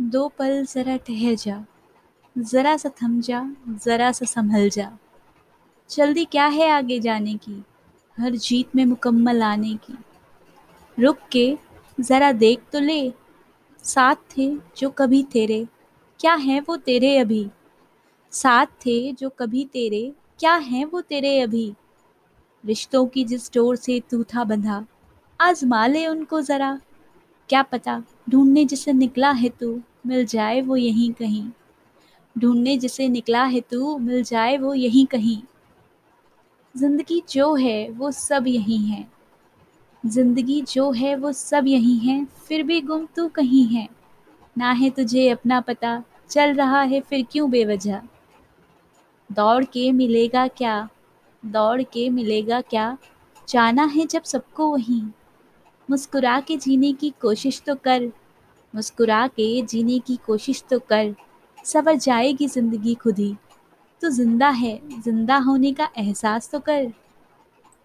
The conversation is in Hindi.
दो पल ज़रा ठहर जा, ज़रा सा थम जा, ज़रा सा संभल जा। जल्दी क्या है आगे जाने की, हर जीत में मुकम्मल आने की। रुक के ज़रा देख तो ले, साथ थे जो कभी तेरे, क्या हैं वो तेरे अभी? साथ थे जो कभी तेरे, क्या हैं वो तेरे अभी? रिश्तों की जिस डोर से तू था बंधा, आजमा ले उनको ज़रा। क्या पता ढूँढने जिसे निकला है तू, मिल जाए वो यहीं कहीं। ढूँढने जिसे निकला है तू, मिल जाए वो यहीं कहीं। ज़िंदगी जो है वो सब यहीं है। ज़िंदगी जो है वो सब यहीं है, फिर भी गुम तू कहीं है। ना है तुझे अपना पता, चल रहा है फिर क्यों बेवजह। दौड़ के मिलेगा क्या, दौड़ के मिलेगा क्या, जाना है जब सबको वहीं। मुस्कुरा के जीने की कोशिश तो कर। मुस्कुरा के जीने की कोशिश तो कर। सवर जाएगी ज़िंदगी खुद। ही तो ज़िंदा है, ज़िंदा होने का एहसास तो कर।